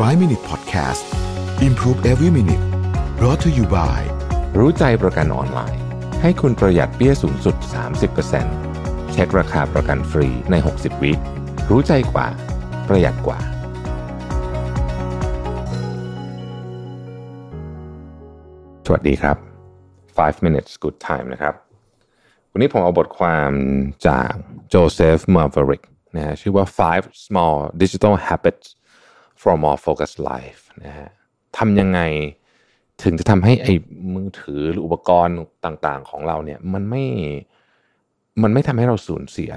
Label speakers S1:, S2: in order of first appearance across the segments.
S1: 5 Minute Podcast Improve Every Minute brought to you by
S2: รู้ใจประกันออนไลน์ ให้คุณประหยัดเบี้ยสูงสุด 30%เช็คราคาประกันฟรีใน 60 วิรู้ใจกว่า ประหยัดกว่า สวัสดีครับ 5 minutes good time นะครับ วันนี้ผมเอาบทความจากโจเซฟมาร์วริกนะฮะชื่อว่า five small digital habits for more focused life นะฮะทำยังไงถึงจะทำให้ไอ้มือถือหรืออุปกรณ์ต่างๆของเราเนี่ยมันไม่มันไม่ทำให้เราสูญเสีย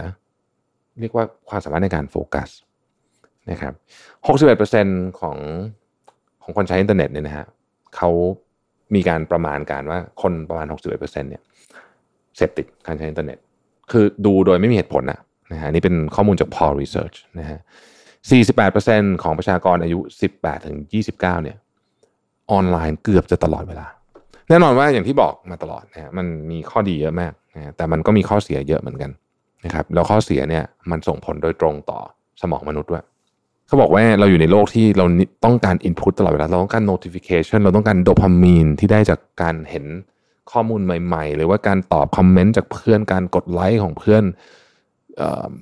S2: เรียกว่าความสามารถในการโฟกัสนะครับ61%ของของคนใช้อินเทอร์เน็ตเนี่ยนะฮะเขามีการประมาณการว่าคนประมาณ 61%เนี่ยเสพติดการใช้อินเทอร์เน็ต คือดูโดยไม่มีเหตุผลนะนะฮะนี่เป็นข้อมูลจาก Pew Research นะฮะ 48%ของประชากรอายุ 18ถึง29เนี่ยออนไลน์เกือบจะตลอดเวลา แน่นอนว่าอย่างที่บอกมาตลอดนะมันมีข้อดีเยอะมากนะแต่มันก็มีข้อเสียเยอะเหมือนกันนะครับแล้วข้อเสียเนี่ยมันส่งผลโดยตรงต่อสมองมนุษย์ด้วยเขาบอกว่าเราอยู่ในโลกที่เราต้องการ input ตลอดเวลาเราต้องการ notification เราต้องการโดพามีนที่ได้จากการเห็นข้อมูลใหม่ ๆ หรือว่าการตอบคอมเมนต์จากเพื่อนการกดไลค์ของเพื่อน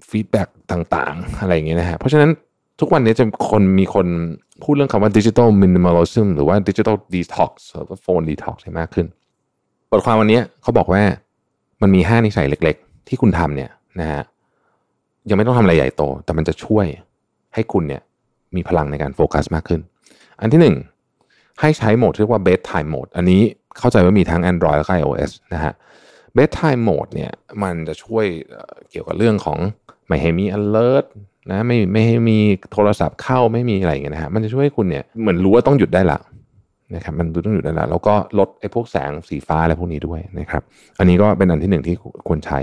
S2: feedback ต่าง ๆ อะไรอย่างเงี้ยนะฮะเพราะฉะนั้น ทุกวันนี้จะคนมีคนพูดเรื่องคำว่า digital minimalism หรือว่า digital detox หรือว่า phone detox มากขึ้น บทความวันนี้เขาบอกว่ามันมีห้านิสัยเล็ก ๆ ที่คุณทำเนี่ยนะฮะยังไม่ต้องทำอะไรใหญ่โต แต่มันจะช่วยให้คุณเนี่ยมีพลังในการโฟกัสมากขึ้น อันที่หนึ่งให้ใช้โหมดที่เรียกว่า bedtime mode อันนี้เข้าใจว่ามีทั้ง Android และ iOS นะฮะ bedtime mode เนี่ยมันจะช่วยเกี่ยวกับเรื่องของไม่ให้มี alert นะไม่ไม่ให้มีโทรศัพท์เข้าไม่มีอะไรเงี้ยนะฮะมันจะช่วยให้คุณเนี่ยเหมือนรู้ว่าต้องหยุดได้ละนะครับมันต้องหยุดได้ละแล้วก็ลดไอ้พวกแสงสีฟ้าอะไรพวกนี้ด้วยนะครับ อันนี้ก็เป็นอันที่หนึ่งที่ควรใช้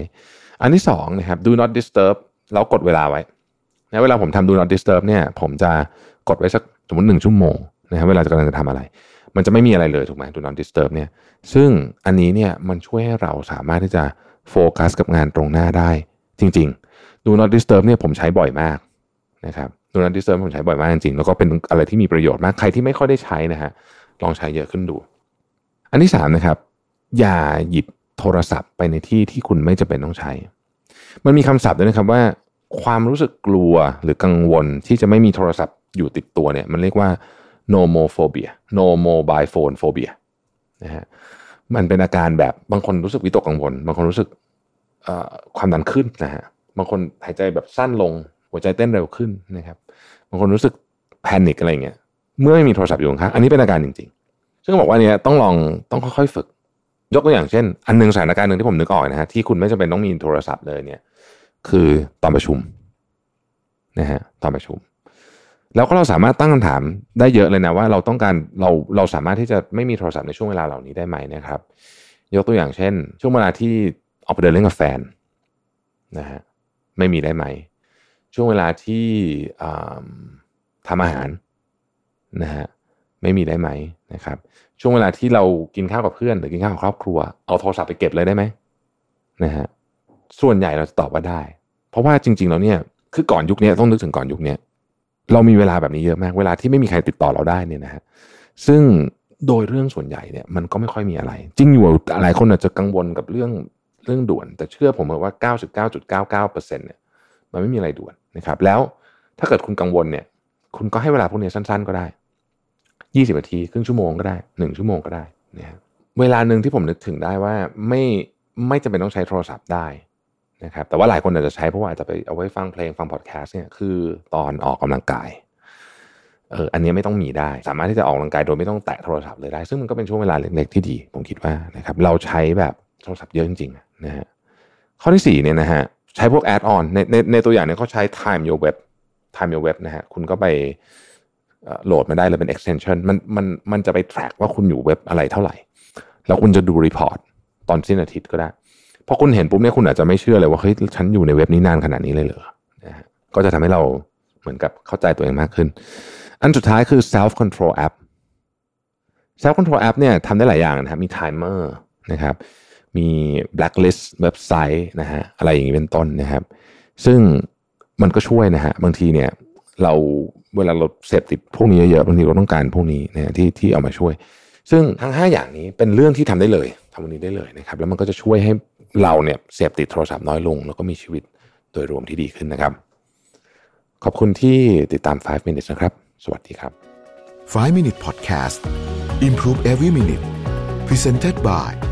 S2: อันที่สองนะครับ do not disturb แล้วกดเวลาไว้นะเวลาผมทำ do not disturb เนี่ย ผมจะกดไว้สักสมมติหนึ่งชั่วโมงนะครับเวลาจะกำลังจะทำอะไร มันจะไม่มีอะไรเลยถูกไหม do not disturb เนี่ย ซึ่งอันนี้เนี่ยมันช่วยให้เราสามารถที่จะโฟกัสกับงานตรงหน้าได้จริง ๆ do not disturb เนี่ยผมใช้บ่อยมากนะครับ do not disturb ผมใช้บ่อยมากจริงๆแล้วก็เป็นอะไรที่มีประโยชน์มากใครที่ไม่ค่อยได้ใช้นะฮะลองใช้เยอะขึ้นดู อันที่สามนะครับอย่าหยิบโทรศัพท์ไปในที่ที่คุณไม่จำเป็นต้องใช้ มันมีคำศัพท์ด้วยนะครับว่า ความรู้สึกกลัวหรือกังวลที่จะไม่มีโทรศัพท์อยู่ติดตัวเนี่ย มันเรียกว่า nomophobia no mobile phone phobia นะฮะมันเป็นอาการแบบบางคนรู้สึกวิตกกังวล บางคนรู้สึกความดันขึ้นนะฮะ บางคนหายใจแบบสั้นลง หัวใจเต้นเร็วขึ้นนะครับ บางคนรู้สึกแพนิคอะไรเงี้ย เมื่อไม่มีโทรศัพท์อยู่ข้างอันนี้เป็นอาการจริงๆ ซึ่งบอกว่าเนี้ยต้องลองต้องค่อยๆฝึก ยกตัวอย่างเช่น อันหนึ่งสถานการณ์หนึ่งที่ผมนึกออกนะฮะที่คุณไม่จำเป็นต้องมีโทรศัพท์เลยเนี่ย คือตอนประชุมนะฮะตอนประชุม แล้วก็เราสามารถตั้งคำถามได้เยอะเลยนะว่าเราต้องการเราเราสามารถที่จะไม่มีโทรศัพท์ในช่วงเวลาเหล่านี้ได้ไหมนะครับ ยกตัวอย่างเช่น ช่วงเวลาที่ออกไปเดินเล่นกับแฟนนะฮะ ไม่มีได้ไหม ช่วงเวลาที่ทำอาหารนะฮะไม่มีได้ไหมนะครับ ช่วงเวลาที่เรากินข้าวกับเพื่อน หรือกินข้าวกับครอบครัว เอาโทรศัพท์ไปเก็บเลยได้ไหมนะฮะส่วนใหญ่เราจะตอบว่าได้ เพราะว่าจริง ๆ แล้วเนี่ยคือก่อนยุคนี้ต้องนึกถึงก่อนยุคนี้เรามีเวลาแบบนี้เยอะมาก เวลาที่ไม่มีใครติดต่อเราได้เนี่ยนะฮะซึ่งโดยเรื่องส่วนใหญ่เนี่ยมันก็ไม่ค่อยมีอะไร จริงอยู่หลายคนอาจจะกังวลกับเรื่อง เรื่องด่วน แต่เชื่อผมว่า 99.99%เนี่ยมันไม่มีอะไรด่วนนะครับ แล้วถ้าเกิดคุณกังวลเนี่ย คุณก็ให้เวลาพวกนี้สั้น ๆ ก็ได้ 20นาทีครึ่งชั่วโมงก็ได้ 1 ชั่วโมงก็ได้นะเวลาหนึ่งที่ผมนึกถึงได้ว่าไม่ไม่จำเป็นต้องใช้โทรศัพท์ได้นะครับแต่ว่าหลายคนอาจจะใช้เพราะว่าอาจจะไปเอาไว้ฟังเพลงฟังพอดแคสต์เนี่ยคือตอนออกกำลังกายเอออันนี้ไม่ต้องมีได้ สามารถที่จะออกกำลังกายโดยไม่ต้องแตะโทรศัพท์เลยได้ ซึ่งมันก็เป็นช่วงเวลาเล็กๆที่ดี ผมคิดว่านะครับเราใช้แบบโทรศัพท์เยอะจริงๆ นะฮะข้อที่ 4 เนี่ยนะฮะใช้พวก add-on ในในในตัวอย่างเนี่ยเขาใช้ time your web time your web นะฮะคุณก็ไปโหลดมาได้เลยเป็น extension มันมันมันจะไป track ว่าคุณอยู่เว็บอะไรเท่าไหร่ แล้วคุณจะดู report ตอนสิ้นอาทิตย์ก็ได้พอคุณเห็นปุ๊บเนี่ยคุณอาจจะไม่เชื่อเลยว่าเฮ้ยฉันอยู่ในเว็บนี้นานขนาดนี้เลยเหรอนะฮะก็จะทำให้เราเหมือนกับเข้าใจตัวเองมากขึ้น อันสุดท้ายคือ self control app self control app เนี่ยทำได้หลายอย่างนะครับมี timer นะครับ มี blacklist เว็บไซต์นะฮะอะไรอย่างนี้เป็นต้นนะครับ ซึ่งมันก็ช่วยนะฮะบางทีเนี่ยเราเวลาเราเสพติดพวกนี้เยอะๆบางทีเราต้องการพวกนี้นะที่ที่เอามาช่วย ซึ่งทั้ง 5 อย่างนี้เป็นเรื่องที่ทำได้เลยทำวันนี้ได้เลยนะครับ แล้วมันก็จะช่วยให้เราเนี่ยเสพติดโทรศัพท์น้อยลง แล้วก็มีชีวิตโดยรวมที่ดีขึ้นนะครับ ขอบคุณที่ติดตาม 5 minutes นะครับ สวัสดีครับ
S1: 5 Minute Podcast Improve Every Minute Presented by